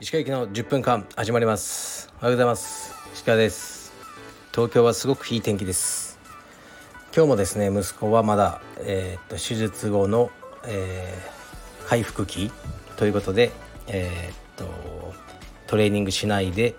石川行きの10分間始まります。おはようございます。石川です。東京はすごくいい天気です。今日もですね息子はまだ、えー、っと手術後の、えー、回復期ということで、えー、っとトレーニングしないで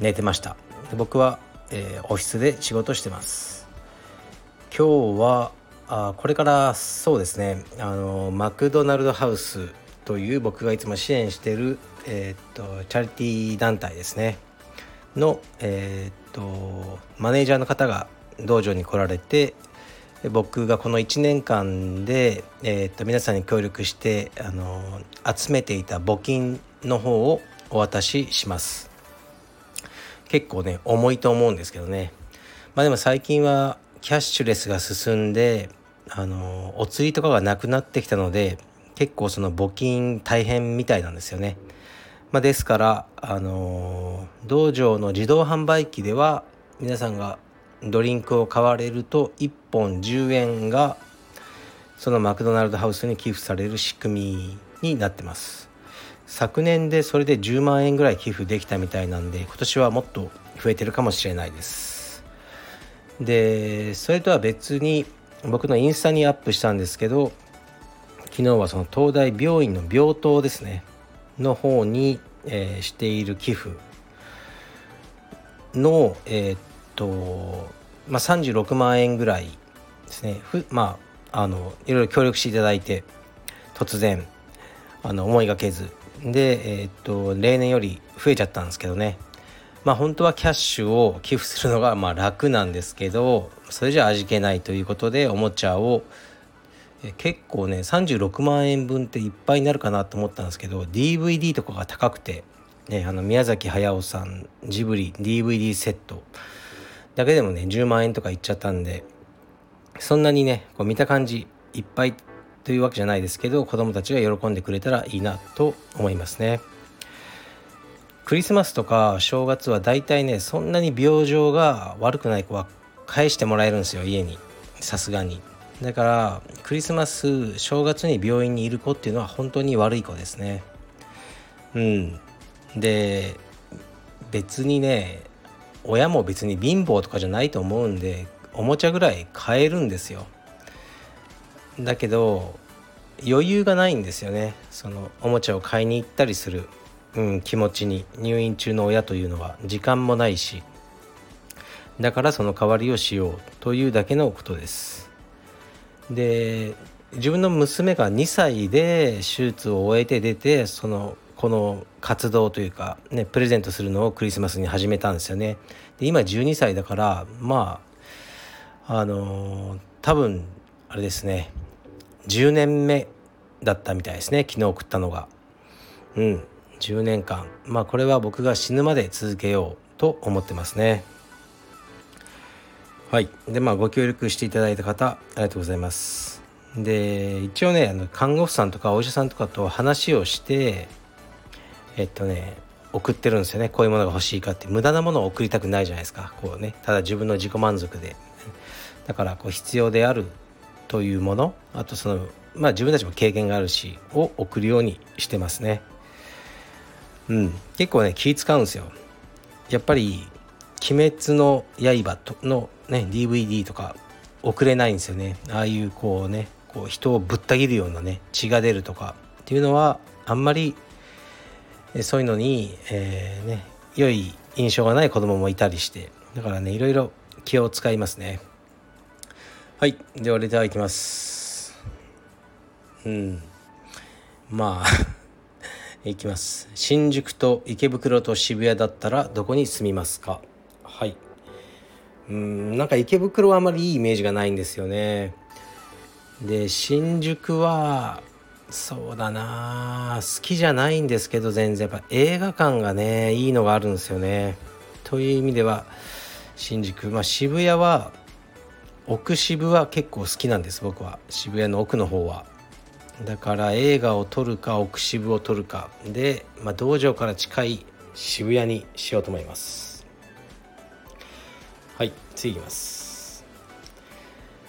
寝てました。僕は、えオフィスで仕事してます。今日はあこれからそうですね。あのマクドナルドハウスという僕がいつも支援している、えー、っとチャリティー団体ですね。の、えー、っとマネージャーの方が道場に来られて僕がこの1年間で、えー、っと皆さんに協力してあの集めていた募金の方をお渡しします。結構ね重いと思うんですけどね。まあでも最近はキャッシュレスが進んであのお釣りとかがなくなってきたので結構その募金大変みたいなんですよね。まあ、ですからあの道場の自動販売機では皆さんがドリンクを買われると1本10円がそのマクドナルドハウスに寄付される仕組みになってます昨年でそれで10万円ぐらい寄付できたみたいなんで今年はもっと増えてるかもしれないですでそれとは別に僕のインスタにアップしたんですけど昨日はその東大病院の病棟ですね。の方に、えー、している寄付。のえー、っとまあ36万円ぐらいですね。まああのいろいろ協力していただいて突然あの思いがけず。でえー、っと例年より増えちゃったんですけどね。まあ本当はキャッシュを寄付するのがまあ楽なんですけどそれじゃ味気ないということでおもちゃを結構ね36万円分っていっぱいになるかなと思ったんですけど DVD とかが高くて、ね、あの宮崎駿さんジブリ DVD セットだけでもね10万円とかいっちゃったんでそんなにねこう見た感じいっぱいというわけじゃないですけど子供たちが喜んでくれたらいいなと思いますね。クリスマスとか正月は大体ねそんなに病状が悪くない子は返してもらえるんですよ家に。さすがに。だからクリスマス正月に病院にいる子っていうのは本当に悪い子ですね。うん。で別にね親も別に貧乏とかじゃないと思うんでおもちゃぐらい買えるんですよ。だけど余裕がないんですよね。そのおもちゃを買いに行ったりする、うん、気持ちに入院中の親というのは時間もないしだからその代わりをしようというだけのことですで自分の娘が2歳で手術を終えて出てそのこの活動というか、ね、プレゼントするのをクリスマスに始めたんですよね。で今12歳だからまああのー、多分あれですね10年目だったみたいですね昨日送ったのが。うん10年間まあこれは僕が死ぬまで続けようと思ってますね。はい。でまあご協力していただいた方ありがとうございます。で一応ねあの看護婦さんとかお医者さんとかと話をしてえっとね送ってるんですよね。こういうものが欲しいかって。無駄なものを送りたくないじゃないですか。こうねただ自分の自己満足で。だからこう必要であるというもの。あとそのまあ自分たちも経験があるしを送るようにしてますね。うん。結構ね気使うんですよ。やっぱり鬼滅の刃のね DVD とか送れないんですよね。ああいうこうねこう人をぶった切るようなね血が出るとかっていうのはあんまりそういうのに、えー、ね良い印象がない子供もいたりしてだからねいろいろ気を使いますね。はい。ではレターいきます。うん。まあいきます。新宿と池袋と渋谷だったらどこに住みますか？はい。うんなんか池袋はあまりいいイメージがないんですよね。で新宿はそうだな。好きじゃないんですけど全然。やっぱ映画館がねいいのがあるんですよね。という意味では新宿。まあ渋谷は奥渋は結構好きなんです僕は。渋谷の奥の方はだから映画を撮るか奥渋を撮るか。で、まあ、道場から近い渋谷にしようと思います。はい次いきます。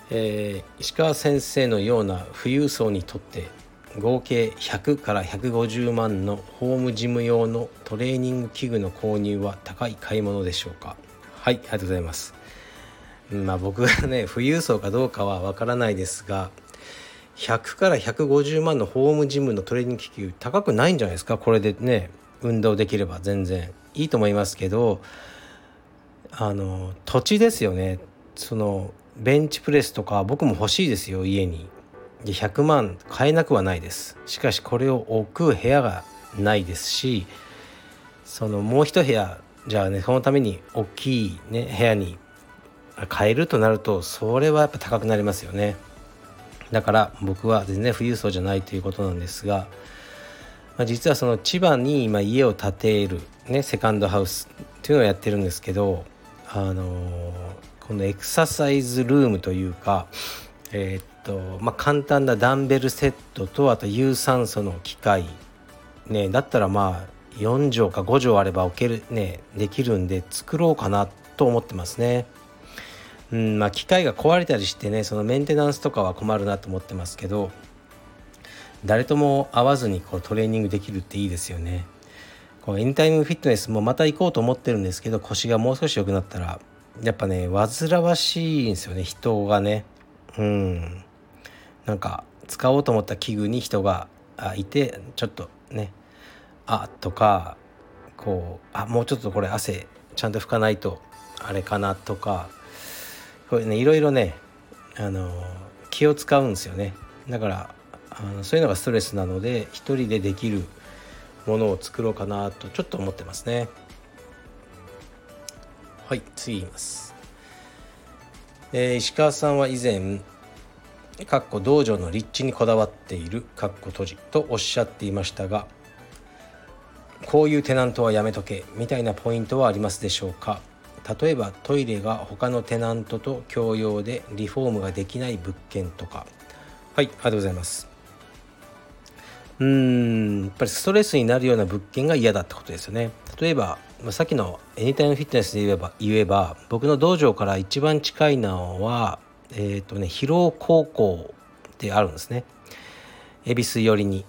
えー、石川先生のような富裕層にとって合計100から150万のホームジム用のトレーニング器具の購入は高い買い物でしょうか。はいありがとうございます。まあ僕がね富裕層かどうかはわからないですが100から150万のホームジムのトレーニング機器高くないんじゃないですか？これでね運動できれば全然。いいと思いますけどあの土地ですよね。そのベンチプレスとか僕も欲しいですよ家に。で100万買えなくはないです。しかしこれを置く部屋がないですしそのもう一部屋じゃあねそのために大きいね部屋に買えるとなるとそれはやっぱ高くなりますよね。だから僕は全然富裕層じゃないということなんですが、まあ、実はその千葉に今家を建てるねセカンドハウスっていうのをやってるんですけどあのー、このエクササイズルームというかえー、っとまあ簡単なダンベルセットとあと有酸素の機械ねだったらまあ4畳か5畳あれば置けるねできるんで作ろうかなと思ってますね。うんまあ、機械が壊れたりしてねそのメンテナンスとかは困るなと思ってますけど誰とも会わずにこうトレーニングできるっていいですよね。このエニタイムフィットネスもまた行こうと思ってるんですけど腰がもう少し良くなったらやっぱね煩わしいんですよね人がね。うんなんか使おうと思った器具に人がいてちょっとねあとかこうあもうちょっとこれ汗ちゃんと拭かないとあれかなとかこれねいろいろねあの気を使うんですよね。だからあのそういうのがストレスなので一人でできるものを作ろうかなとちょっと思ってますね。はい次言います、えー、石川さんは以前かっこ道場の立地にこだわっているかっこ閉じとおっしゃっていましたがこういうテナントはやめとけみたいなポイントはありますでしょうか？例えばトイレが他のテナントと共用でリフォームができない物件とか。はいありがとうございます。うーんやっぱりストレスになるような物件が嫌だってことですよね。例えばさっきのエニタイムフィットネスで言えば言えば僕の道場から一番近いのはえっ、ー、とね広尾高校ってあるんですね。恵比寿寄りに。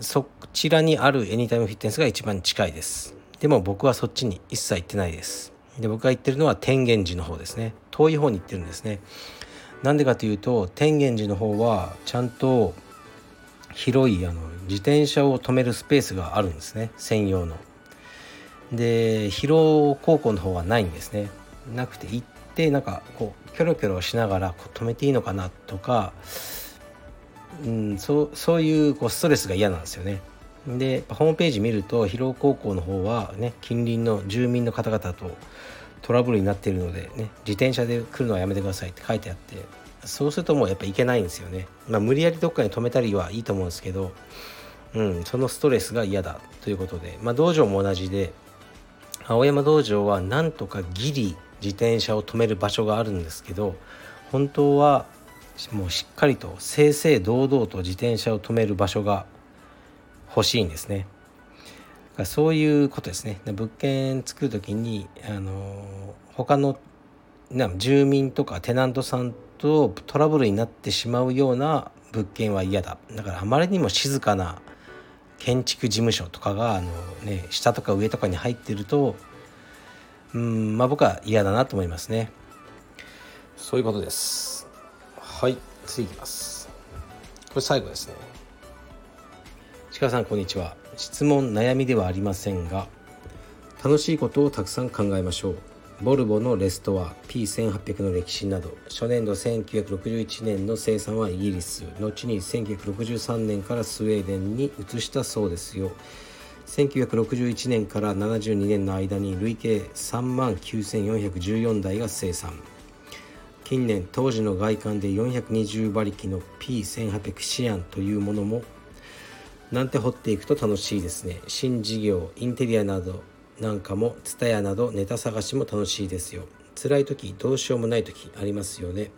そちらにあるエニタイムフィットネスが一番近いです。でも僕はそっちに一切行ってないです。で僕が言ってるのは天元寺の方ですね。遠い方に行ってるんですね。なんでかというと天元寺の方はちゃんと広いあの自転車を止めるスペースがあるんですね。専用の。で広高校の方はないんですね。なくて行ってなんかこうキョロキョロしながらこう止めていいのかなとか、うん、そうそういうこうストレスが嫌なんですよね。でホームページ見ると広尾高校の方はね近隣の住民の方々とトラブルになっているのでね自転車で来るのはやめてくださいって書いてあってそうするともうやっぱ行けないんですよね。まあ無理やりどっかに止めたりはいいと思うんですけどうんそのストレスが嫌だということでまあ道場も同じで青山道場はなんとかギリ自転車を止める場所があるんですけど本当はもうしっかりと正々堂々と自転車を止める場所が欲しいんですね。そういうことですね。物件作る時にあの他の住民とかテナントさんとトラブルになってしまうような物件は嫌だ。だからあまりにも静かな建築事務所とかがあの、ね、下とか上とかに入ってるとうんまあ僕は嫌だなと思いますね。そういうことです。はい、次いきます。これ最後ですね。鹿さんこんにちは。質問悩みではありませんが楽しいことをたくさん考えましょう。ボルボのレストア P1800 の歴史など初年度1961年の生産はイギリス。後に1963年からスウェーデンに移したそうですよ。1961年から72年の間に累計3万9414台が生産。近年当時の外観で420馬力の P1800 シアンというものもなんて掘っていくと楽しいですね。新事業インテリアなどなんかもツタヤなどネタ探しも楽しいですよ。辛い時どうしようもない時ありますよね。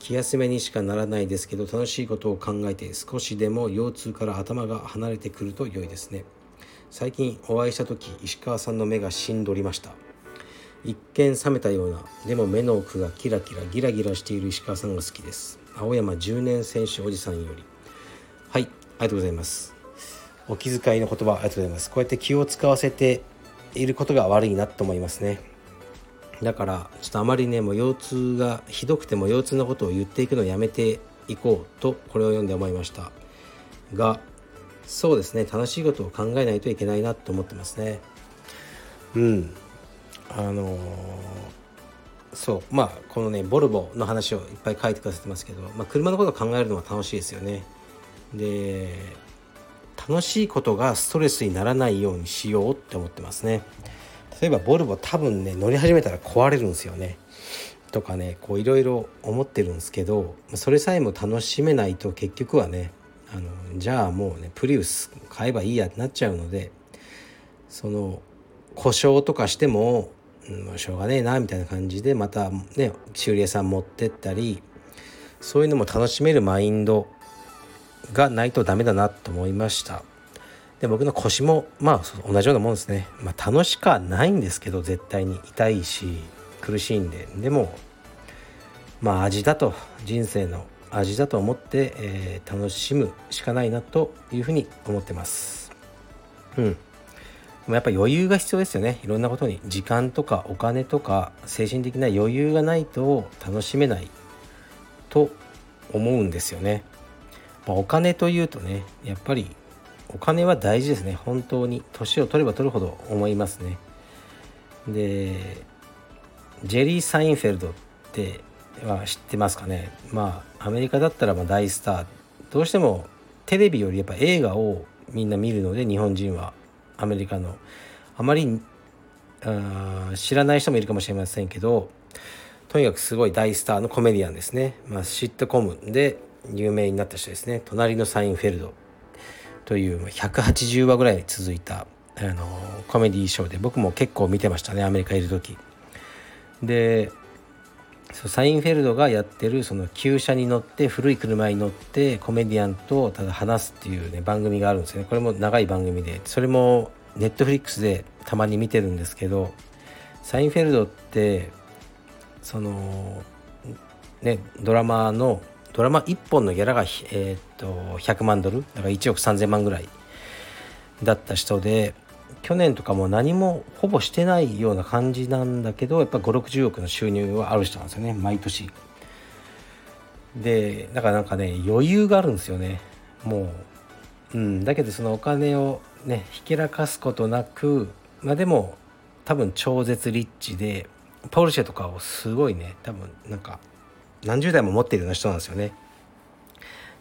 気休めにしかならないですけど楽しいことを考えて少しでも腰痛から頭が離れてくると良いですね。最近お会いした時石川さんの目が死んどりました。一見冷めたようなでも目の奥がキラキラギラギラしている石川さんが好きです。青山10年選手おじさんより。はいありがとうございます。お気遣いの言葉ありがとうございます。こうやって気を使わせていることが悪いなと思いますね。だからちょっとあまりねもう腰痛がひどくても腰痛のことを言っていくのをやめていこうとこれを読んで思いました。がそうですね楽しいことを考えないといけないなと思ってますね。うん。あのー、そう。まあこのねボルボの話をいっぱい書いてくださってますけど、まあ、車のことを考えるのは楽しいですよね。で楽しいことがストレスにならないようにしようって思ってますね。例えばボルボ多分ね乗り始めたら壊れるんですよね。とかねこういろいろ思ってるんですけどそれさえも楽しめないと結局はねあのじゃあもうねプリウス買えばいいやってなっちゃうのでその故障とかしても、うん、しょうがねえなみたいな感じでまたね修理屋さん持ってったりそういうのも楽しめるマインドがないとダメだなと思いました。で僕の腰もまあ同じようなもんですね、まあ、楽しかないんですけど絶対に痛いし苦しいんで。でもまあ味だと人生の味だと思って、えー、楽しむしかないなというふうに思ってます。うん。やっぱ余裕が必要ですよね。いろんなことに。時間とかお金とか精神的な余裕がないと楽しめないと思うんですよね、まあ、お金というとねやっぱりお金は大事ですね。本当に年を取れば取るほど思いますね。でジェリー・サインフェルドっては知ってますかね。まあアメリカだったらま大スター。どうしてもテレビよりやっぱ映画をみんな見るので日本人はアメリカの。あまり知らない人もいるかもしれませんけどとにかくすごい大スターのコメディアンですね、まあ、シットコムで有名になった人ですね「隣のサインフェルド」という180話ぐらい続いたあのコメディーショーで僕も結構見てましたねアメリカいる時。でサインフェルドがやってるその旧車に乗って古い車に乗ってコメディアンとただ話すっていうね番組があるんですよね。これも長い番組で。それもネットフリックスでたまに見てるんですけどサインフェルドってそのねドラマのドラマ1本のギャラが、えー、っと100万ドルだから1億3000万ぐらいだった人で去年とかも何もほぼしてないような感じなんだけどやっぱ560億の収入はある人なんですよね毎年。でだからなんかね余裕があるんですよね。もううんだけどそのお金をねひけらかすことなくまあでも多分超絶リッチでポルシェとかをすごいね多分なんか何十台も持ってるような人なんですよね。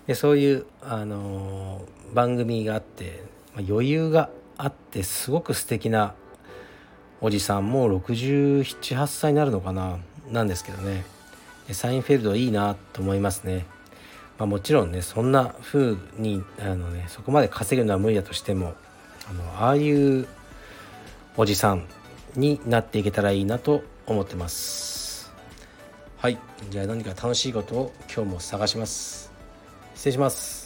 でそういう、あのー、番組があって、まあ、余裕があってすごく素敵なおじさんもう678歳になるのかななんですけどね。サインフェルドいいなと思いますね、まあ、もちろんねそんな風にあのねそこまで稼ぐのは無理だとしてもあのああいうおじさんになっていけたらいいなと思ってます。はい。じゃあ何か楽しいことを今日も探します。失礼します。